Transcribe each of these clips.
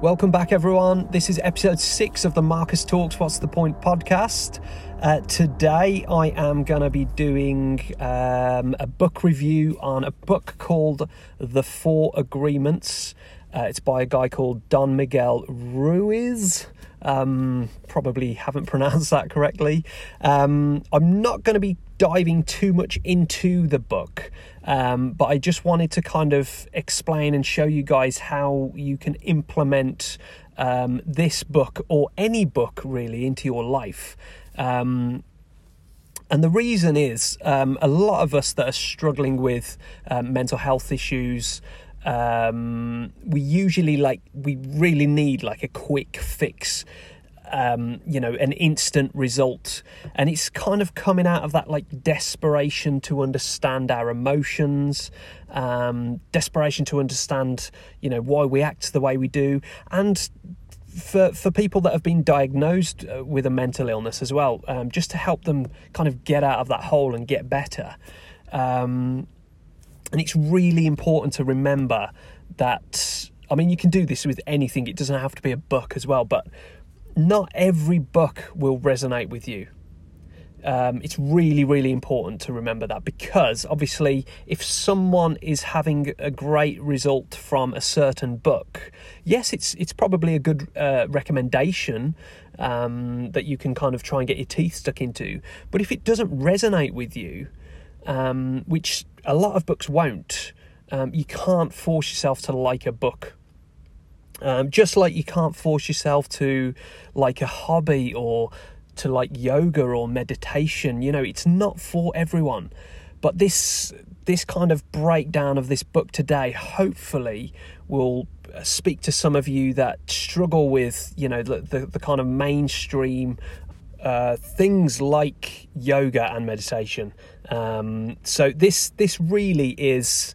Welcome back, everyone. This is episode six of the Marcus Talks What's the Point podcast. Uh, today, I am going to be doing um, a book review on a book called The Four Agreements. Uh, it's by a guy called Don Miguel Ruiz. Um, probably haven't pronounced that correctly. Um, I'm not going to be diving too much into the book, um, but I just wanted to kind of explain and show you guys how you can implement um, this book or any book really into your life. Um, and the reason is um, a lot of us that are struggling with um, mental health issues, um, we usually like we really need like a quick fix um, you know an instant result. And it's kind of coming out of that like desperation to understand our emotions um, desperation to understand you know why we act the way we do. And for for people that have been diagnosed uh, with a mental illness as well um, just to help them kind of get out of that hole and get better. Um, and it's really important to remember that, I mean, you can do this with anything, it doesn't have to be a book as well, but not every book will resonate with you. Um, it's really, really important to remember that because obviously, if someone is having a great result from a certain book, yes, it's it's probably a good uh, recommendation um, that you can kind of try and get your teeth stuck into. But if it doesn't resonate with you, um, which a lot of books won't. Um, you can't force yourself to like a book. Um, just like you can't force yourself to like a hobby or to like yoga or meditation. You know, it's not for everyone. But this this kind of breakdown of this book today, hopefully, will speak to some of you that struggle with you know the the, the kind of mainstream uh, things like yoga and meditation. Um, so this this really is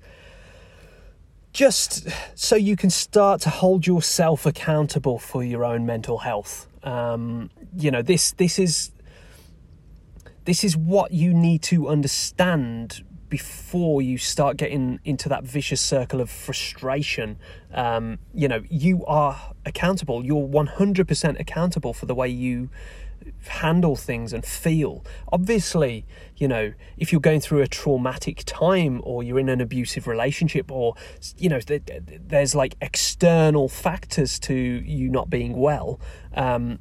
just so you can start to hold yourself accountable for your own mental health. Um, you know this this is this is what you need to understand before you start getting into that vicious circle of frustration. Um, you know you are accountable. You're 100% accountable for the way you handle things and feel. Obviously, you know, if you're going through a traumatic time or you're in an abusive relationship or, you know, there's like external factors to you not being well, um,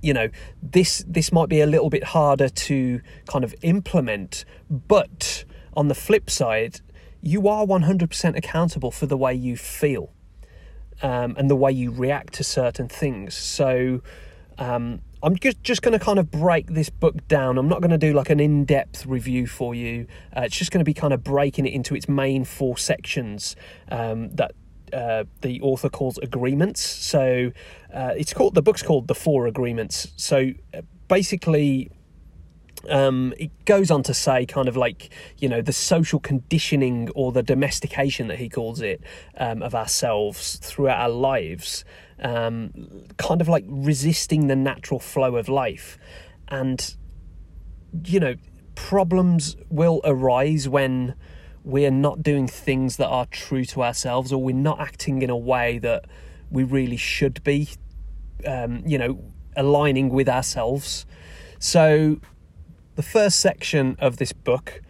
you know, this this might be a little bit harder to kind of implement, but on the flip side, you are 100% accountable for the way you feel um, and the way you react to certain things. So, um, I'm just, just going to kind of break this book down. I'm not going to do like an in depth review for you. Uh, it's just going to be kind of breaking it into its main four sections um, that uh, the author calls agreements. So uh, it's called the book's called the Four Agreements. So uh, basically, um, it goes on to say, kind of like, you know, the social conditioning or the domestication that he calls it um, of ourselves throughout our lives, um, kind of like resisting the natural flow of life. And, you know, problems will arise when we're not doing things that are true to ourselves or we're not acting in a way that we really should be, um, you know, aligning with ourselves. So, the first section of this book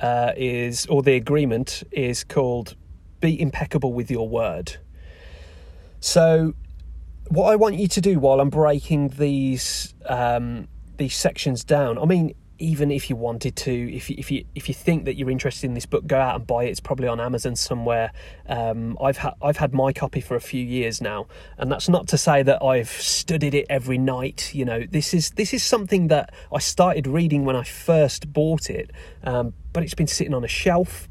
uh, is, or the agreement is called Be Impeccable with Your Word. So, what I want you to do while I'm breaking these um, these sections down, I mean, even if you wanted to, if you, if you if you think that you're interested in this book, go out and buy it. It's probably on Amazon somewhere. Um, I've had I've had my copy for a few years now, and that's not to say that I've studied it every night. You know, this is this is something that I started reading when I first bought it, um, but it's been sitting on a shelf.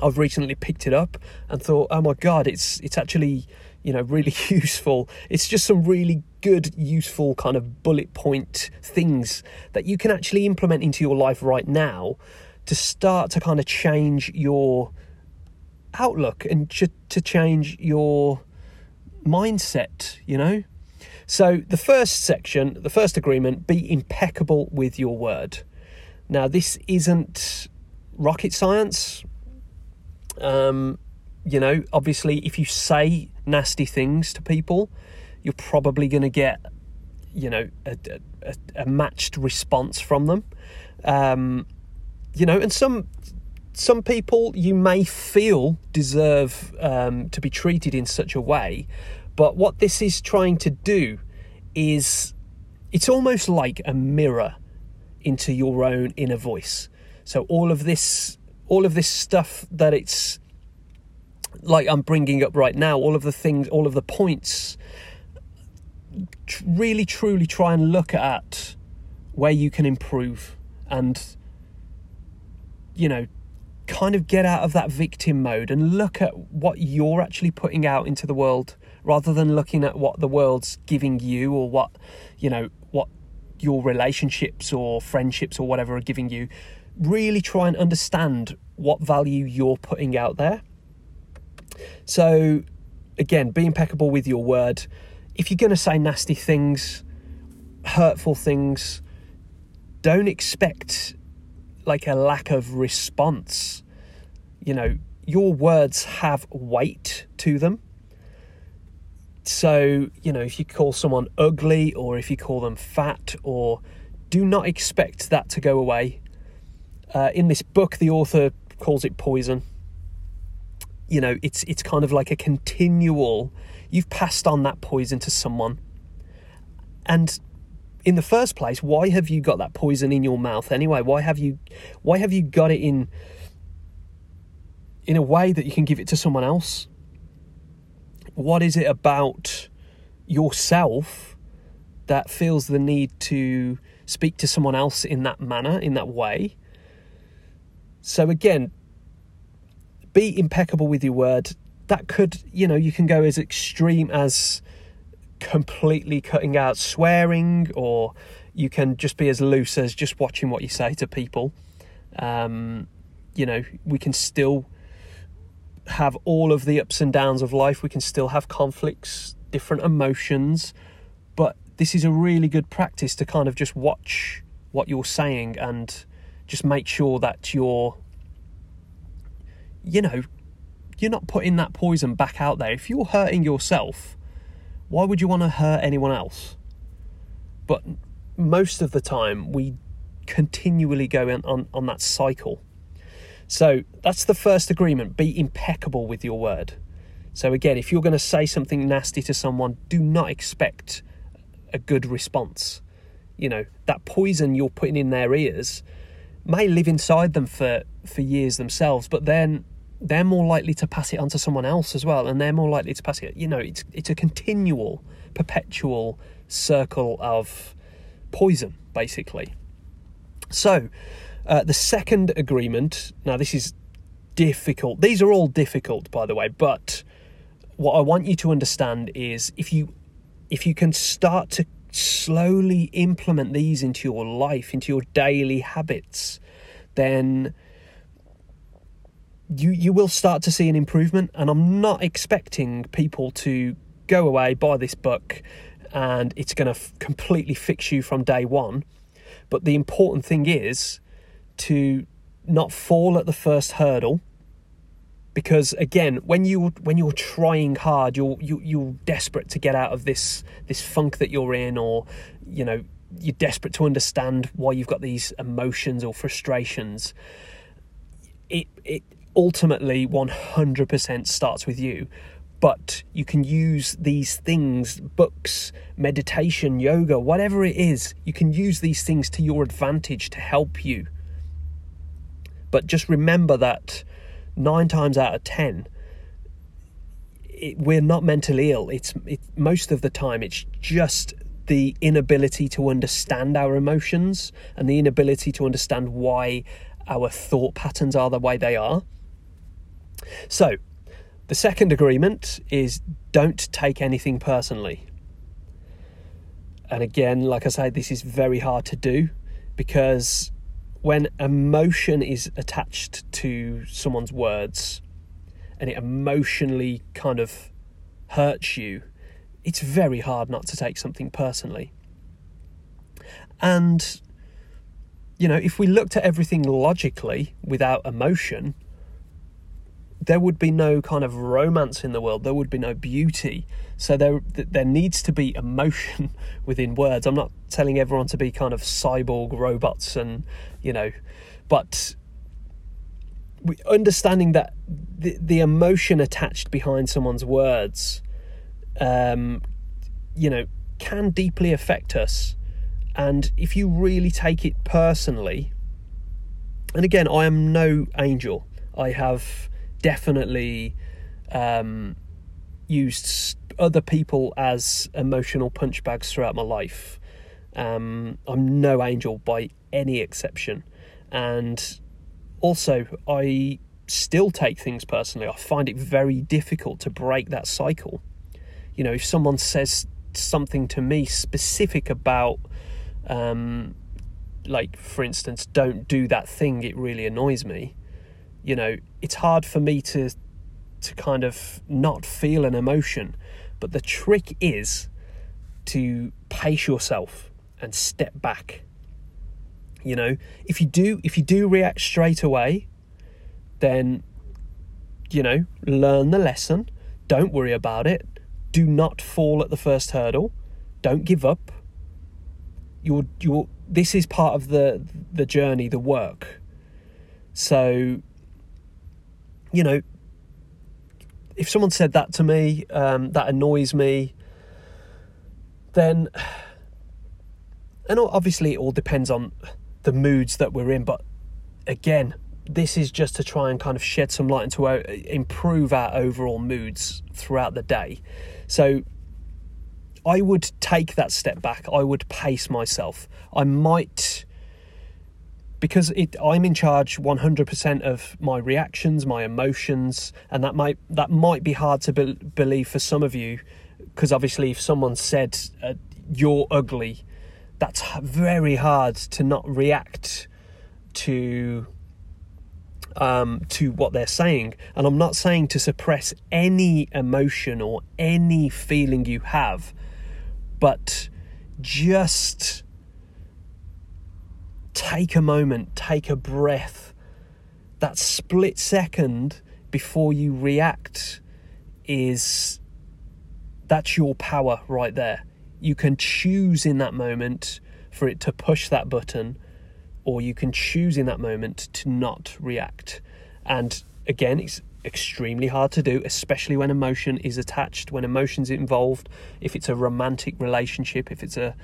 I've recently picked it up and thought, oh my god, it's it's actually you know really useful. It's just some really good, useful kind of bullet point things that you can actually implement into your life right now to start to kind of change your outlook and to, to change your mindset, you know? So, the first section, the first agreement, be impeccable with your word. Now, this isn't rocket science. Um, you know, obviously, if you say nasty things to people, you're probably going to get, you know, a, a, a, matched response from them. Um, you know, and some some people you may feel deserve um, to be treated in such a way, but what this is trying to do is it's almost like a mirror into your own inner voice. So all of this, all of this stuff that it's like I'm bringing up right now, all of the things, all of the points, really truly try and look at where you can improve and you know kind of get out of that victim mode and look at what you're actually putting out into the world rather than looking at what the world's giving you or what you know what your relationships or friendships or whatever are giving you. Really try and understand what value you're putting out there so again be impeccable with your word if you're going to say nasty things hurtful things don't expect like a lack of response. You know, your words have weight to them. So, you know, if you call someone ugly or if you call them fat or do not expect that to go away. Uh, in this book, the author calls it poison. You know, it's it's kind of like a continual. You've passed on that poison to someone, and in the first place, why have you got that poison in your mouth anyway? Why have you why have you got it in in a way that you can give it to someone else? What is it about yourself that feels the need to speak to someone else in that manner, in that way? So again, be impeccable with your word. That could, you know, you can go as extreme as completely cutting out swearing, or you can just be as loose as just watching what you say to people. Um, you know, we can still have all of the ups and downs of life. We can still have conflicts, different emotions, but this is a really good practice to kind of just watch what you're saying and just make sure that you're, you know, you're not putting that poison back out there. If you're hurting yourself, why would you want to hurt anyone else? But most of the time, we continually go on, on, on that cycle. So that's the first agreement be impeccable with your word. So, again, if you're going to say something nasty to someone, do not expect a good response. You know, that poison you're putting in their ears may live inside them for, for years themselves, but then they're more likely to pass it on to someone else as well, and they're more likely to pass it. You know, it's it's a continual, perpetual circle of poison, basically. So, uh, the second agreement. Now, this is difficult. These are all difficult, by the way. But what I want you to understand is if you if you can start to slowly implement these into your life, into your daily habits, then you you will start to see an improvement and I'm not expecting people to go away buy this book and it's going to f- completely fix you from day 1 but the important thing is to not fall at the first hurdle because again when you when you're trying hard you're you, you're desperate to get out of this this funk that you're in or you know you're desperate to understand why you've got these emotions or frustrations. It it ultimately 100% starts with you. But you can use these things, books, meditation, yoga, whatever it is, you can use these things to your advantage to help you. But just remember that nine times out of ten, it, we're not mentally ill. It's it, most of the time it's just the inability to understand our emotions and the inability to understand why our thought patterns are the way they are. So, the second agreement is don't take anything personally. And again, like I say, this is very hard to do because when emotion is attached to someone's words and it emotionally kind of hurts you, it's very hard not to take something personally. And, you know, if we looked at everything logically without emotion, there would be no kind of romance in the world. There would be no beauty. So there there needs to be emotion within words. I'm not telling everyone to be kind of cyborg robots and you know, but understanding that the the emotion attached behind someone's words, um, you know, can deeply affect us. And if you really take it personally, and again, I am no angel. I have definitely um, used other people as emotional punch bags throughout my life. Um, I'm no angel by any exception. And also, I still take things personally. I find it very difficult to break that cycle. You know, if someone says something to me specific about, um, like, for instance, don't do that thing, it really annoys me. You know, it's hard for me to to kind of not feel an emotion. But the trick is to pace yourself and step back. You know, if you do if you do react straight away, then you know, learn the lesson. Don't worry about it. Do not fall at the first hurdle. Don't give up. You're you're this is part of the the journey, the work. So you know, if someone said that to me, um, that annoys me, then, and obviously it all depends on the moods that we're in, but again, this is just to try and kind of shed some light into our, improve our overall moods throughout the day. So I would take that step back. I would pace myself. I might because it, I'm in charge 100% of my reactions, my emotions, and that might that might be hard to be, believe for some of you, because obviously if someone said uh, you're ugly, that's very hard to not react to um, to what they're saying. And I'm not saying to suppress any emotion or any feeling you have, but just take a moment, take a breath. That split second before you react is that's your power right there. You can choose in that moment for it to push that button, or you can choose in that moment to not react. And again, it's extremely hard to do, especially when emotion is attached, when emotion's involved, if it's a romantic relationship, if it's a,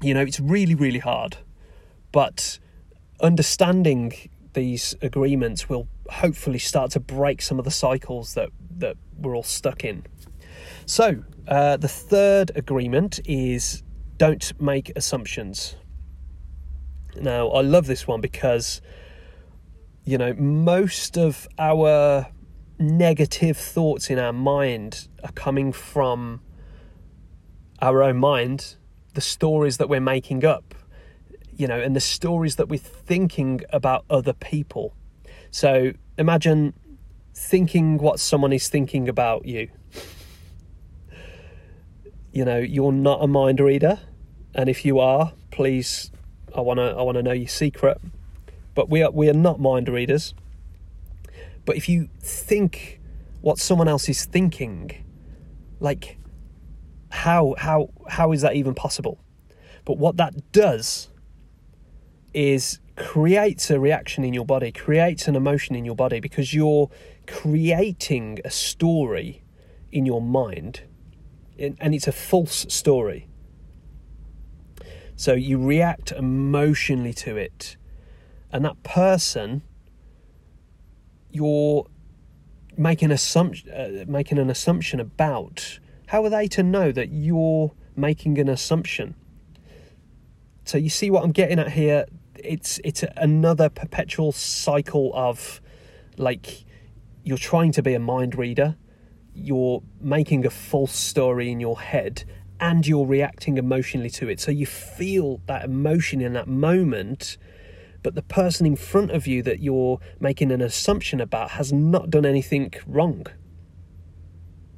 you know, it's really, really hard. But understanding these agreements will hopefully start to break some of the cycles that, that we're all stuck in. So, uh, the third agreement is don't make assumptions. Now, I love this one because, you know, most of our negative thoughts in our mind are coming from our own mind, the stories that we're making up you know, and the stories that we're thinking about other people. So imagine thinking what someone is thinking about you. You know, you're not a mind reader, and if you are, please, I wanna, I wanna know your secret. But we are, we are not mind readers. But if you think what someone else is thinking, like, how, how, how is that even possible? But what that does is creates a reaction in your body, creates an emotion in your body because you're creating a story in your mind and it's a false story. So you react emotionally to it, and that person, you're making assumption, uh, making an assumption about. How are they to know that you're making an assumption? So you see what I'm getting at here it's it's another perpetual cycle of like you're trying to be a mind reader, you're making a false story in your head, and you're reacting emotionally to it. So you feel that emotion in that moment, but the person in front of you that you're making an assumption about has not done anything wrong.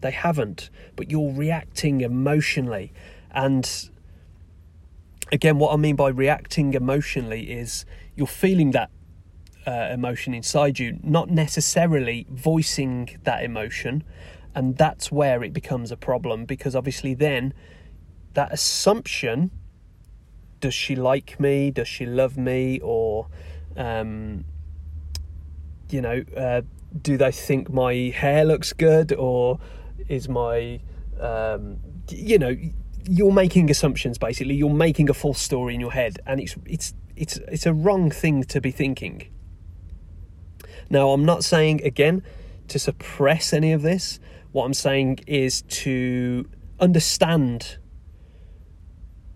They haven't, but you're reacting emotionally. And again, what I mean by reacting emotionally is you're feeling that uh, emotion inside you, not necessarily voicing that emotion. And that's where it becomes a problem because obviously, then that assumption does she like me? Does she love me? Or, um, you know, uh, do they think my hair looks good? Or is my, um, you know, you're making assumptions basically. You're making a false story in your head, and it's it's it's it's a wrong thing to be thinking. Now, I'm not saying again to suppress any of this. What I'm saying is to understand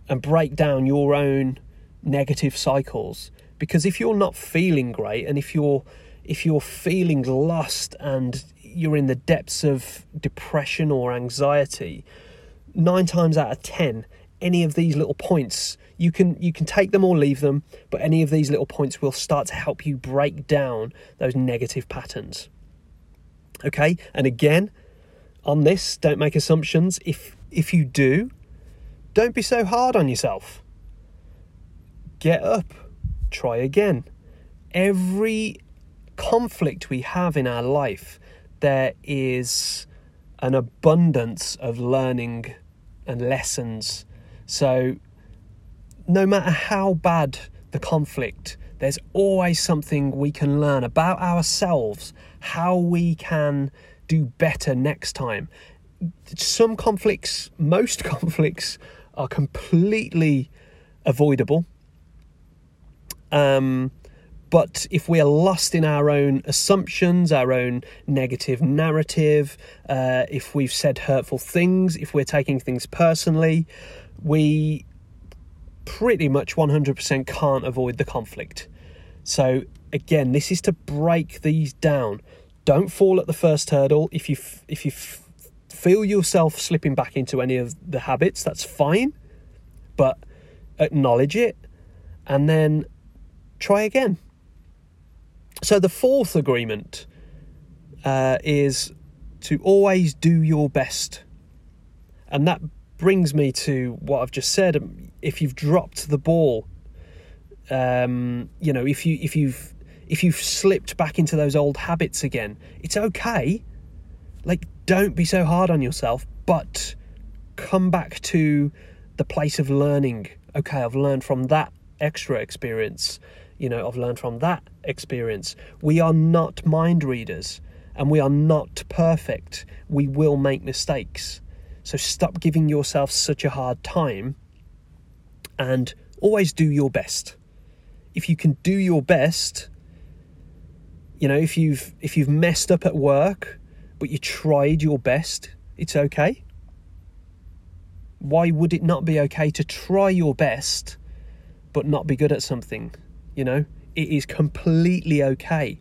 and break down your own negative cycles because if you're not feeling great and if you're if you're feeling lost and you're in the depths of depression or anxiety 9 times out of 10 any of these little points you can you can take them or leave them but any of these little points will start to help you break down those negative patterns. Okay? And again on this don't make assumptions. If if you do don't be so hard on yourself. Get up. Try again. Every conflict we have in our life there is an abundance of learning and lessons so no matter how bad the conflict, there's always something we can learn about ourselves, how we can do better next time. Some conflicts, most conflicts, are completely avoidable. Um, but if we are lost in our own assumptions, our own negative narrative, uh, if we've said hurtful things, if we're taking things personally, we pretty much 100% can't avoid the conflict. So, again, this is to break these down. Don't fall at the first hurdle. If you if you feel yourself slipping back into any of the habits, that's fine, but acknowledge it and then try again. So the fourth agreement uh, is to always do your best, and that brings me to what I've just said. If you've dropped the ball, um, you know, if you if you've if you've slipped back into those old habits again, it's okay. Like, don't be so hard on yourself, but come back to the place of learning. Okay, I've learned from that extra experience. You know, I've learned from that experience. We are not mind readers and we are not perfect. We will make mistakes. So stop giving yourself such a hard time and always do your best. If you can do your best, you know, if you've if you've messed up at work but you tried your best, it's okay. Why would it not be okay to try your best but not be good at something? You know, it is completely okay.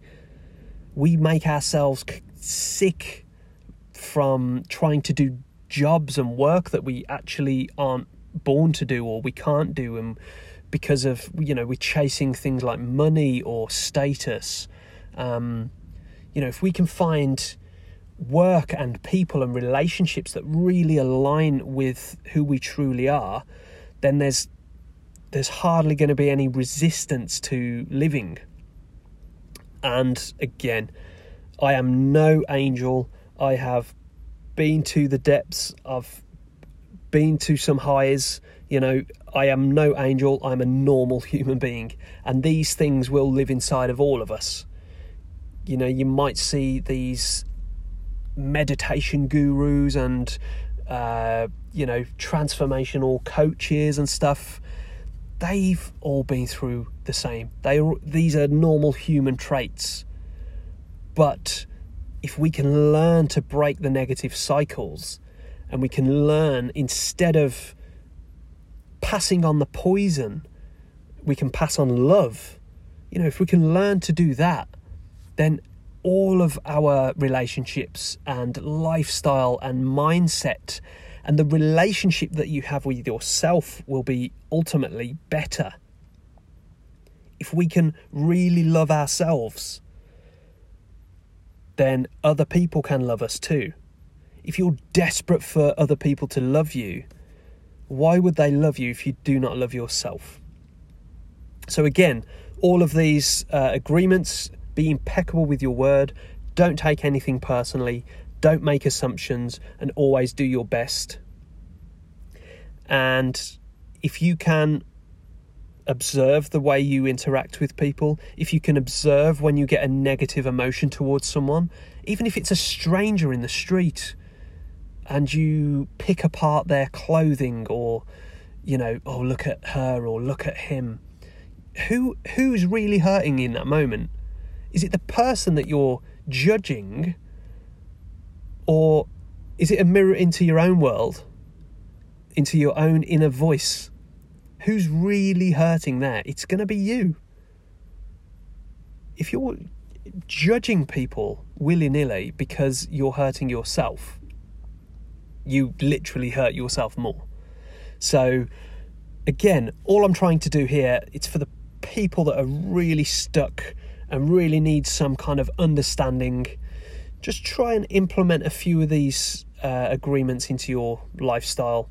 We make ourselves sick from trying to do jobs and work that we actually aren't born to do or we can't do and because of you know we're chasing things like money or status um, you know if we can find work and people and relationships that really align with who we truly are then there's there's hardly going to be any resistance to living and again i am no angel i have been to the depths, I've been to some highs. You know, I am no angel, I'm a normal human being, and these things will live inside of all of us. You know, you might see these meditation gurus and, uh, you know, transformational coaches and stuff. They've all been through the same. They these are normal human traits, but if we can learn to break the negative cycles and we can learn instead of passing on the poison, we can pass on love. You know, if we can learn to do that, then all of our relationships and lifestyle and mindset and the relationship that you have with yourself will be ultimately better. If we can really love ourselves then other people can love us too. If you're desperate for other people to love you, why would they love you if you do not love yourself? So, again, all of these uh, agreements, be impeccable with your word, don't take anything personally, don't make assumptions, and always do your best. And if you can observe the way you interact with people, if you can observe when you get a negative emotion towards someone, even if it's a stranger in the street, and you pick apart their clothing or you know oh look at her or look at him who who's really hurting in that moment is it the person that you're judging or is it a mirror into your own world into your own inner voice who's really hurting there it's going to be you if you're judging people willy-nilly because you're hurting yourself you literally hurt yourself more. So, again, all I'm trying to do here, it's for the people that are really stuck and really need some kind of understanding. Just try and implement a few of these uh, agreements into your lifestyle.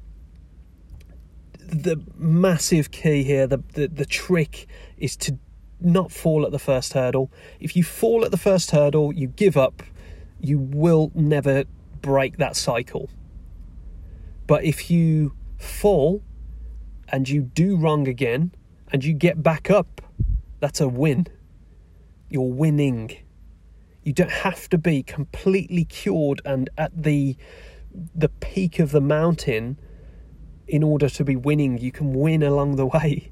The massive key here, the, the, the trick is to not fall at the first hurdle. If you fall at the first hurdle, you give up, you will never break that cycle. But if you fall and you do wrong again and you get back up, that's a win. You're winning. You don't have to be completely cured and at the the peak of the mountain in order to be winning. You can win along the way.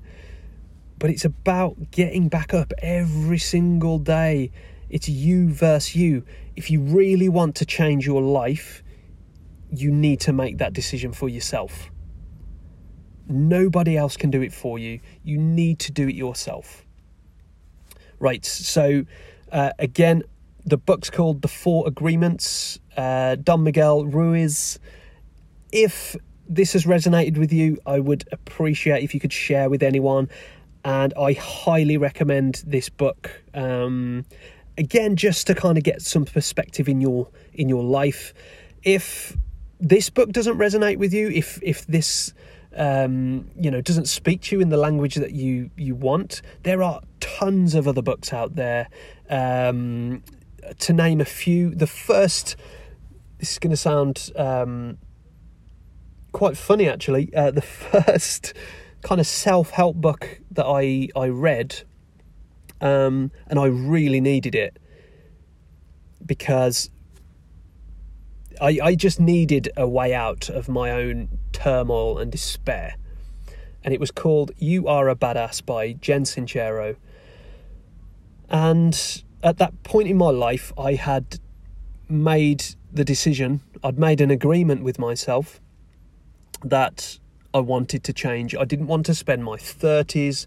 But it's about getting back up every single day. It's you versus you. If you really want to change your life, you need to make that decision for yourself. Nobody else can do it for you. You need to do it yourself. Right, so uh, again, the book's called The Four Agreements, uh, Don Miguel Ruiz. If this has resonated with you, I would appreciate if you could share with anyone. And I highly recommend this book. Um, again, just to kind of get some perspective in your in your life. If this book doesn't resonate with you, if if this um, you know doesn't speak to you in the language that you you want, there are tons of other books out there. Um, to name a few, the first this is going to sound um, quite funny actually. Uh, the first kind of self help book that I I read, um, and I really needed it because I, I just needed a way out of my own turmoil and despair. And it was called You Are a Badass by Jen Sincero. And at that point in my life, I had made the decision, I'd made an agreement with myself that I wanted to change. I didn't want to spend my 30s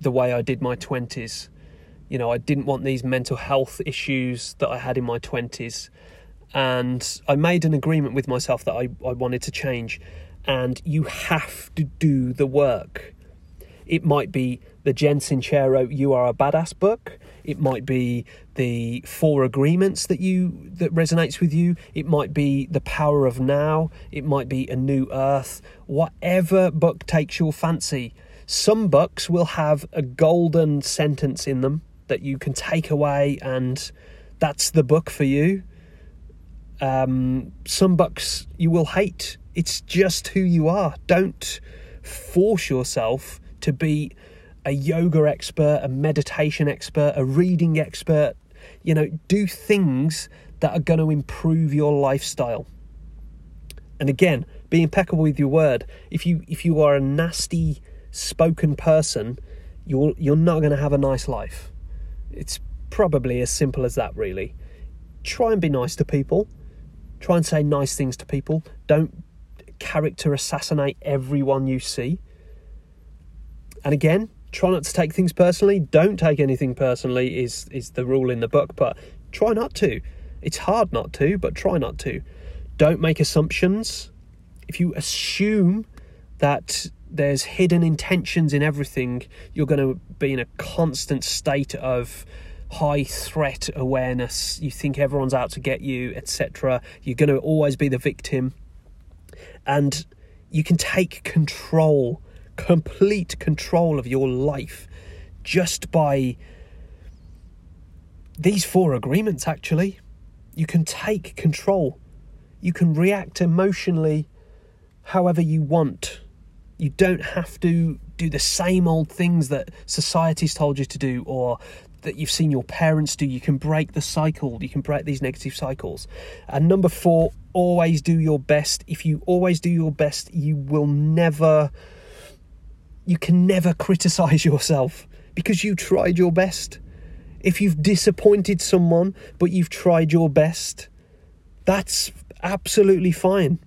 the way I did my 20s. You know, I didn't want these mental health issues that I had in my 20s and I made an agreement with myself that I, I wanted to change. And you have to do the work. It might be the Jen Sincero "You Are a Badass" book. It might be the Four Agreements that you that resonates with you. It might be the Power of Now. It might be A New Earth. Whatever book takes your fancy. Some books will have a golden sentence in them that you can take away, and that's the book for you. Um, some books you will hate. It's just who you are. Don't force yourself to be a yoga expert, a meditation expert, a reading expert. You know, do things that are going to improve your lifestyle. And again, be impeccable with your word. If you if you are a nasty spoken person, you're you're not going to have a nice life. It's probably as simple as that really. Try and be nice to people. Try and say nice things to people. Don't character assassinate everyone you see. And again, try not to take things personally. Don't take anything personally is is the rule in the book, but try not to. It's hard not to, but try not to. Don't make assumptions. If you assume that there's hidden intentions in everything, you're going to be in a constant state of high threat awareness. You think everyone's out to get you, etc. You're going to always be the victim. And you can take control, complete control of your life just by these four agreements, actually. You can take control, you can react emotionally however you want. You don't have to do the same old things that society's told you to do or that you've seen your parents do. You can break the cycle, you can break these negative cycles. And number four, always do your best. If you always do your best, you will never, you can never criticize yourself because you tried your best. If you've disappointed someone, but you've tried your best, that's absolutely fine.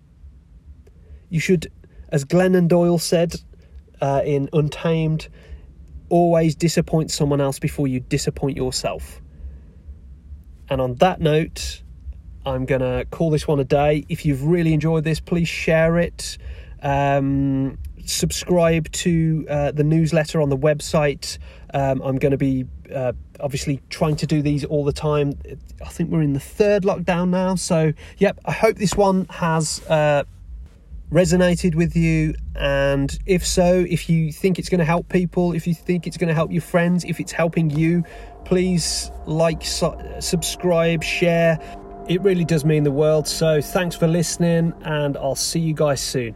You should, as Glennon Doyle said uh, in Untamed, always disappoint someone else before you disappoint yourself. And on that note, I'm going to call this one a day. If you've really enjoyed this, please share it. Um, subscribe to uh, the newsletter on the website. Um, I'm going to be uh, obviously trying to do these all the time. I think we're in the third lockdown now. So, yep, I hope this one has uh, resonated with you. And if so, if you think it's going to help people, if you think it's going to help your friends, if it's helping you, please like, su- subscribe, share. It really does mean the world. So, thanks for listening, and I'll see you guys soon.